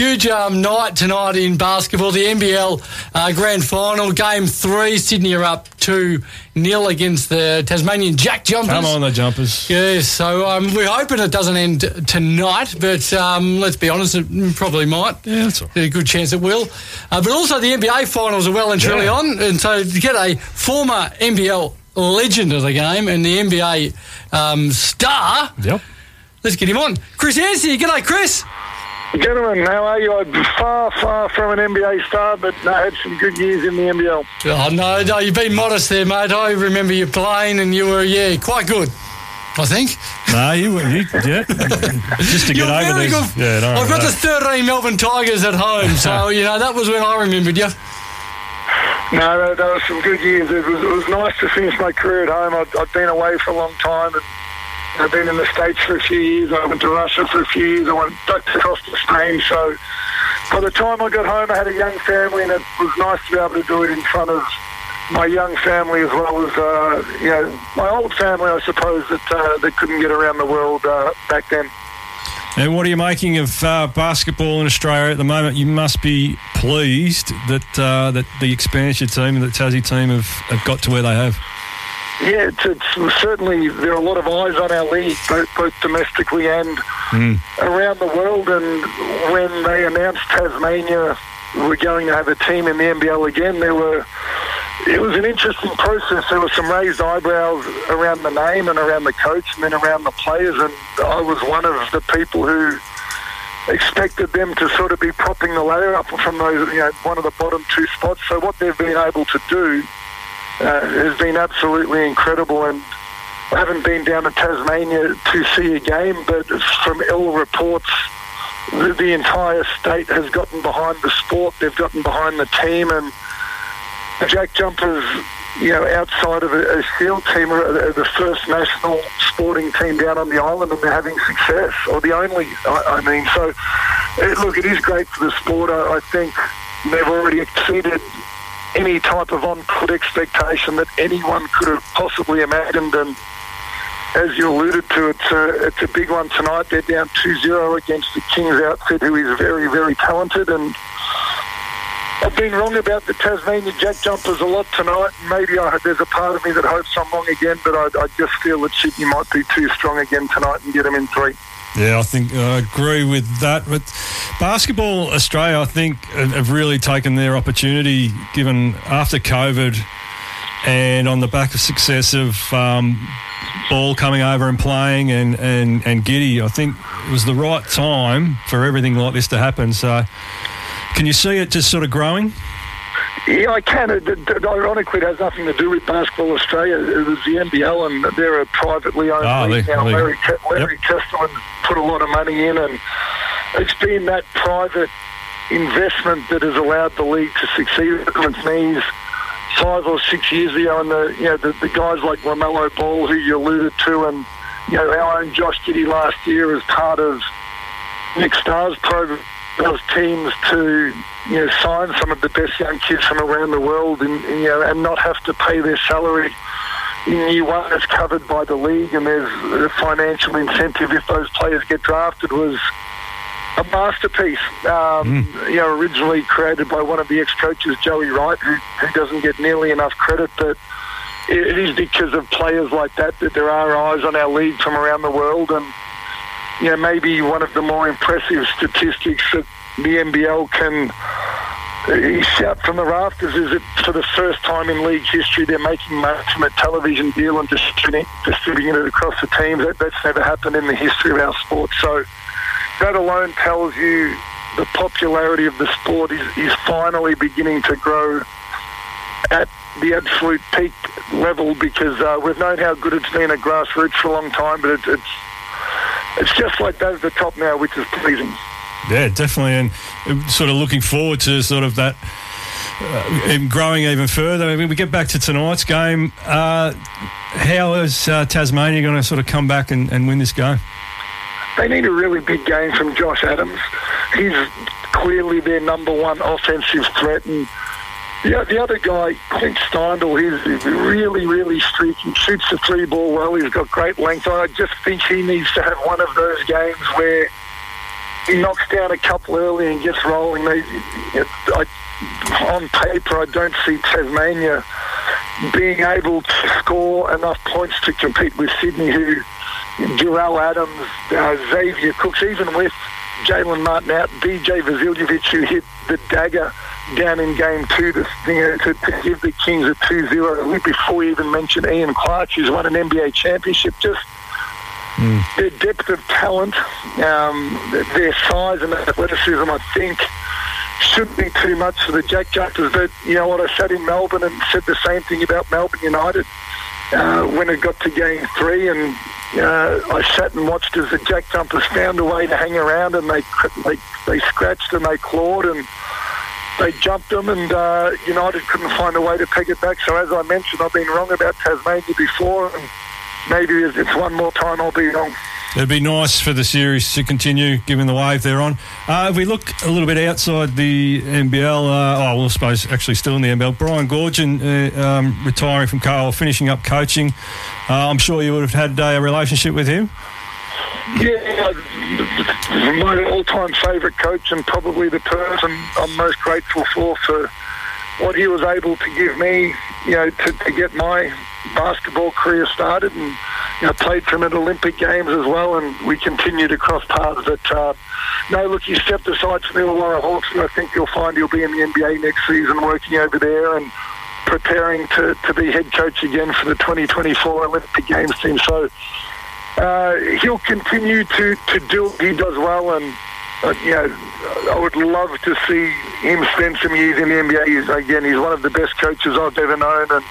huge um, night tonight in basketball. The NBL uh, Grand Final, Game Three. Sydney are up two 0 against the Tasmanian Jack Jumpers. Come on, the Jumpers. Yes, so um, we're hoping it doesn't end tonight, but um, let's be honest, it probably might. Yeah, that's all right. There's a good chance it will. Uh, but also the NBA finals are well and truly Yeah. on, and so to get a former NBL legend of the game and the NBA um, star, Yep. let's get him on. Chris Anstey, g'day, Chris. Gentlemen, how are you? I'm far, far from an NBA star, but I had some good years in the NBL. Oh no, no, you've been modest there, mate. I remember you playing, and you were yeah quite good. I think. No, you, you yeah. Just to get You're over very good. Yeah, no, I've got no. the 13 Melbourne Tigers at home, so you know that was when I remembered you. No, that, that was some good years. It was, it was nice to finish my career at home. I'd, I'd been away for a long time. And I've been in the States for a few years. I went to Russia for a few years. I went back across to Spain. So by the time I got home, I had a young family, and it was nice to be able to do it in front of my young family as well as uh, you know my old family, I suppose that uh, that couldn't get around the world uh, back then. And what are you making of uh, basketball in Australia at the moment? You must be pleased that uh, that the expansion team and the Tassie team have, have got to where they have. Yeah, it's, it's certainly there are a lot of eyes on our league, both, both domestically and hmm. around the world. And when they announced Tasmania were going to have a team in the NBL again, there were it was an interesting process. There were some raised eyebrows around the name and around the coach, and then around the players. And I was one of the people who expected them to sort of be propping the ladder up from those, you know, one of the bottom two spots. So what they've been able to do uh, has been absolutely incredible. And I haven't been down to Tasmania to see a game, but from ill reports, the, the entire state has gotten behind the sport. They've gotten behind the team, and the Jack Jumpers, you know, outside of a, a SEAL team, are the first national sporting team down on the island, and they're having success, or the only. I, I mean, so it, look, it is great for the sport. I, I think they've already exceeded any type of on-court expectation that anyone could have possibly imagined, and as you alluded to, it's a, it's a big one tonight. They're down 2-0 against the Kings outfit, who is very, very talented, and I've been wrong about the Tasmania Jack Jumpers a lot tonight. Maybe I, there's a part of me that hopes I'm wrong again, but I, I just feel that Sydney might be too strong again tonight and get them in three. Yeah, I think I agree with that. But basketball Australia, I think, have really taken their opportunity given after COVID and on the back of success of um, Ball coming over and playing and, and, and Giddey. I think it was the right time for everything like this to happen. So, can you see it just sort of growing? Yeah, I can. It, it, it- ironically, it has nothing to do with Basketball Australia. It was the NBL, and they're a privately owned Ah, league now. Larry, Larry put a lot of money in, and it's been that private investment that has allowed the league to succeed on its knees five or six years ago. And the you know the, the guys like LaMelo Ball, who you alluded to, and you know our own Josh Giddey last year as part of Next Stars program those teams to you know sign some of the best young kids from around the world and you know and not have to pay their salary. In year one that's covered by the league and there's a financial incentive if those players get drafted was a masterpiece. Um, you know originally created by one of the ex-coaches Joey Wright who, who doesn't get nearly enough credit but it it is because of players like that that there are eyes on our league from around the world and you know, maybe one of the more impressive statistics that the NBL can uh, shout from the rafters is that for the first time in league history, they're making money from a television deal and distributing, it across the teams. That, that's never happened in the history of our sport. So that alone tells you the popularity of the sport is, is finally beginning to grow at the absolute peak level because uh, we've known how good it's been at grassroots for a long time, but it, it's it's just like that at the top now, which is pleasing. Yeah, definitely, and uh, sort of looking forward to sort of that uh, growing even further. I mean, we get back to tonight's game. Uh, how is uh, Tasmania going to sort of come back and, and win this game? They need a really big game from Josh Adams. He's clearly their number one offensive threat, and the, the other guy, Clint Steindl, he's really, really streaky. Shoots the three ball well. He's got great length. I just think he needs to have one of those games where he knocks down a couple early and gets rolling. I, on paper, I don't see Tasmania being able to score enough points to compete with Sydney, who Durrell Adams, uh, Xavier Cooks, even with Jarell Martin out, DJ Vasiljevic, who hit the dagger down in game two to, you know, to, to give the Kings a 2-0. Before we even mentioned Ian Clark, who's won an NBA championship, just mm. their depth of talent, um, their size and athleticism, I think, shouldn't be too much for the Jack Jumpers. But, you know what, I sat in Melbourne and said the same thing about Melbourne United uh, when it got to game three and uh, I sat and watched as the Jack Jumpers found a way to hang around and they, they, they scratched and they clawed and they jumped them and uh, United couldn't find a way to peg it back. So as I mentioned, I've been wrong about Tasmania before and maybe it's one more time I'll be wrong. It'd be nice for the series to continue, given the wave they're on. Uh, if we look a little bit outside the NBL, uh, oh, well, I suppose actually still in the NBL, Brian Goorjian uh, um, retiring from Carl, finishing up coaching. Uh, I'm sure you would have had a relationship with him. Yeah, my all-time favourite coach and probably the person I'm most grateful for for what he was able to give me, you know, to, to get my basketball career started and you know, played for him at Olympic Games as well, and we continue to cross paths. But uh, no, look, he stepped aside from the Illawarra Hawks, and I think you'll find he'll be in the NBA next season, working over there and preparing to, to be head coach again for the 2024 Olympic Games team. So uh, he'll continue to, to do what he does well, and uh, you know, I would love to see him spend some years in the NBA. He's, again, he's one of the best coaches I've ever known, and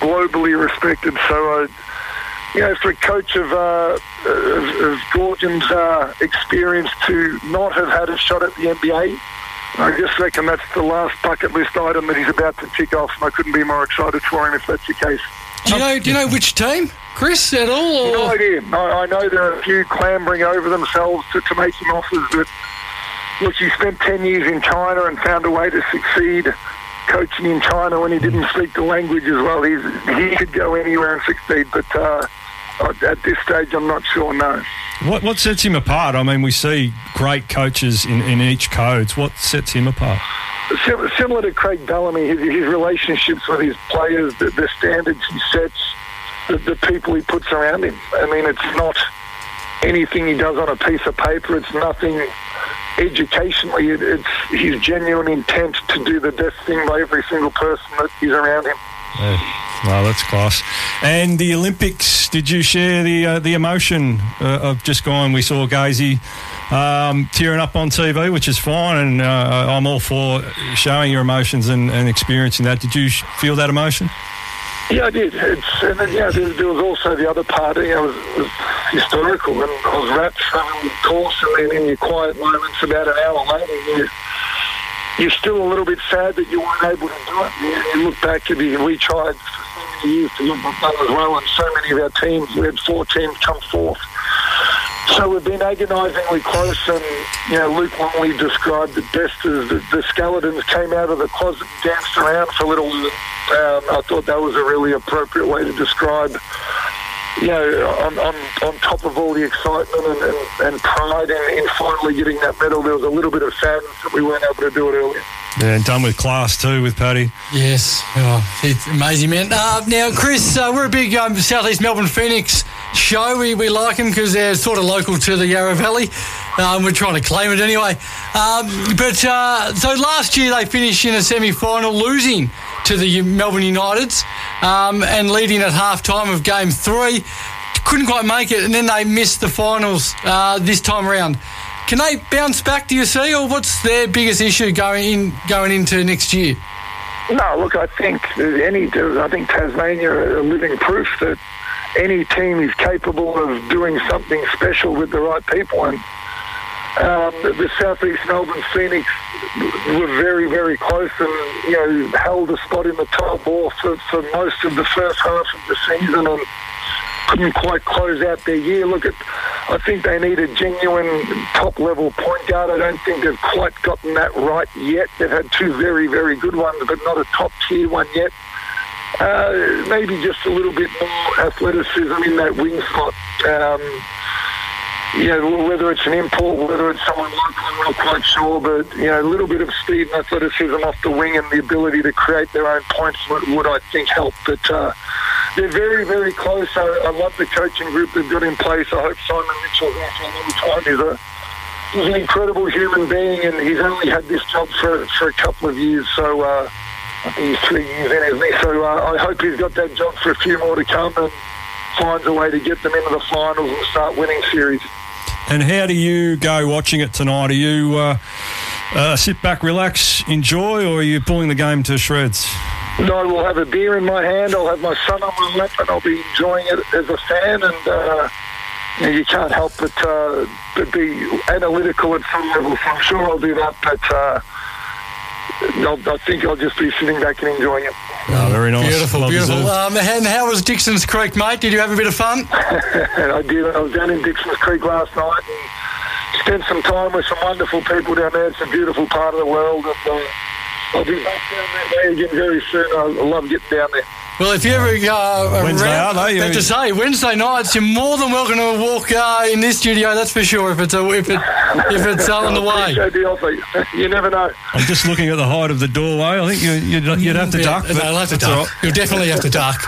globally respected. So. Uh, you know, for a coach of, uh, of, of Goorjian's uh, experience to not have had a shot at the NBA, I just reckon that's the last bucket list item that he's about to tick off, and I couldn't be more excited for him if that's the case. Do you know? Do you know which team, Chris, at all? Or? No idea. I, I know there are a few clambering over themselves to, to make him offers, but look, he spent ten years in China and found a way to succeed coaching in China when he didn't speak the language as well. He's, he could go anywhere and succeed, but uh, at this stage, I'm not sure, no. What, what sets him apart? I mean, we see great coaches in, in each codes. What sets him apart? Similar to Craig Bellamy, his, his relationships with his players, the, the standards he sets, the, the people he puts around him. I mean, it's not anything he does on a piece of paper. It's nothing educationally. It, it's his genuine intent to do the best thing by every single person that is around him. Yeah. Well, that's class. And the Olympics, did you share the uh, the emotion uh, of just going? We saw Gazy um, tearing up on TV, which is fine, and uh, I'm all for showing your emotions and, and, experiencing that. Did you feel that emotion? Yeah, I did. It's, and then, yeah, there, there, was also the other part. You know, it was, was historical, and I was wrapped from course, and then in your quiet moments, about an hour later, you you're still a little bit sad that you weren't able to do it. You, you look back at the, we tried for so many years to get that as well, and so many of our teams, we had four teams come forth. So we've been agonisingly close, and you know Luke Longley described it best as the, the skeletons came out of the closet and danced around for a little. Um, I thought that was a really appropriate way to describe you know, on, on, on top of all the excitement and, and, and pride in, in, finally getting that medal, there was a little bit of sadness that we weren't able to do it earlier. Yeah, and done with class too with Patty. Yes, oh, it's amazing, man. Uh, now, Chris, uh, we're a big um, Southeast Melbourne Phoenix show. We, we like them because they're sort of local to the Yarra Valley. Um, we're trying to claim it anyway. Um, but uh, so last year they finished in a semi final losing to the Melbourne Uniteds um, and leading at half time of game three. Couldn't quite make it, and then they missed the finals uh, this time around. Can they bounce back? Do you see, or what's their biggest issue going in going into next year? No, look, I think any, I think Tasmania are living proof that any team is capable of doing something special with the right people, and um, the Southeast Melbourne Phoenix were very, very close and, you know, held a spot in the top four for, for most of the first half of the season and couldn't quite close out their year. Look, at, I think they need a genuine top-level point guard. I don't think they've quite gotten that right yet. They've had two very, very good ones, but not a top-tier one yet. Uh, maybe just a little bit more athleticism in that wing spot. Um, whether it's an import, whether it's someone local, I'm not quite sure, but, you know, a little bit of speed and athleticism off the wing and the ability to create their own points would, would I think, help. But uh, they're very, very close. I, I love the coaching group they've got in place. I hope Simon Mitchell here for a long time. He's, a, he's an incredible human being, and he's only had this job for, for a couple of years. So uh, he's three years in, isn't he? So uh, I hope he's got that job for a few more to come and finds a way to get them into the finals and start winning series. And how do you go watching it tonight? Are you uh, uh, sit back, relax, enjoy, or are you pulling the game to shreds? No, we'll have a beer in my hand. I'll have my son on my lap, and I'll be enjoying it as a fan. And uh, you, know, you can't help but, uh, but be analytical at some level. So I'm sure I'll do that. But uh, I'll, I think I'll just be sitting back and enjoying it. Oh, very nice. Beautiful, Well beautiful. Um, and how was Dixon's Creek, mate? Did you have a bit of fun? I did. I was down in Dixon's Creek last night and spent some time with some wonderful people down there. It's a beautiful part of the world, and uh, I'll be back down there again very soon. I, I love getting down there. Well, if you ever uh, Wednesday, around, are they? to say Wednesday nights, you're more than welcome to walk uh, in this studio. That's for sure. If it's a, if it if it's uh, on the way. the offer. You never know. I'm just looking at the height of the doorway. I think you, you'd, you'd have to Yeah, duck. No, I'll have to that's all duck. You'll definitely have to duck.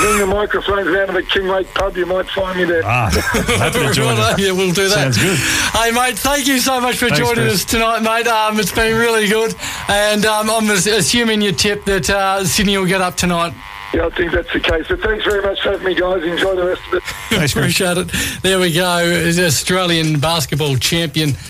Bring the microphones down to the Kinglake pub. You might find me there. Ah, happy to join Well, you. yeah, we'll do that. Sounds good. Hey, mate, thank you so much for Thanks, joining Chris. us tonight, mate. Um, it's been really good. And um, I'm assuming you tip that uh, Sydney will get up tonight. Yeah, I think that's the case. But thanks very much for having me, guys. Enjoy the rest of it. Thanks, Appreciate it. There we go. Australian basketball champion.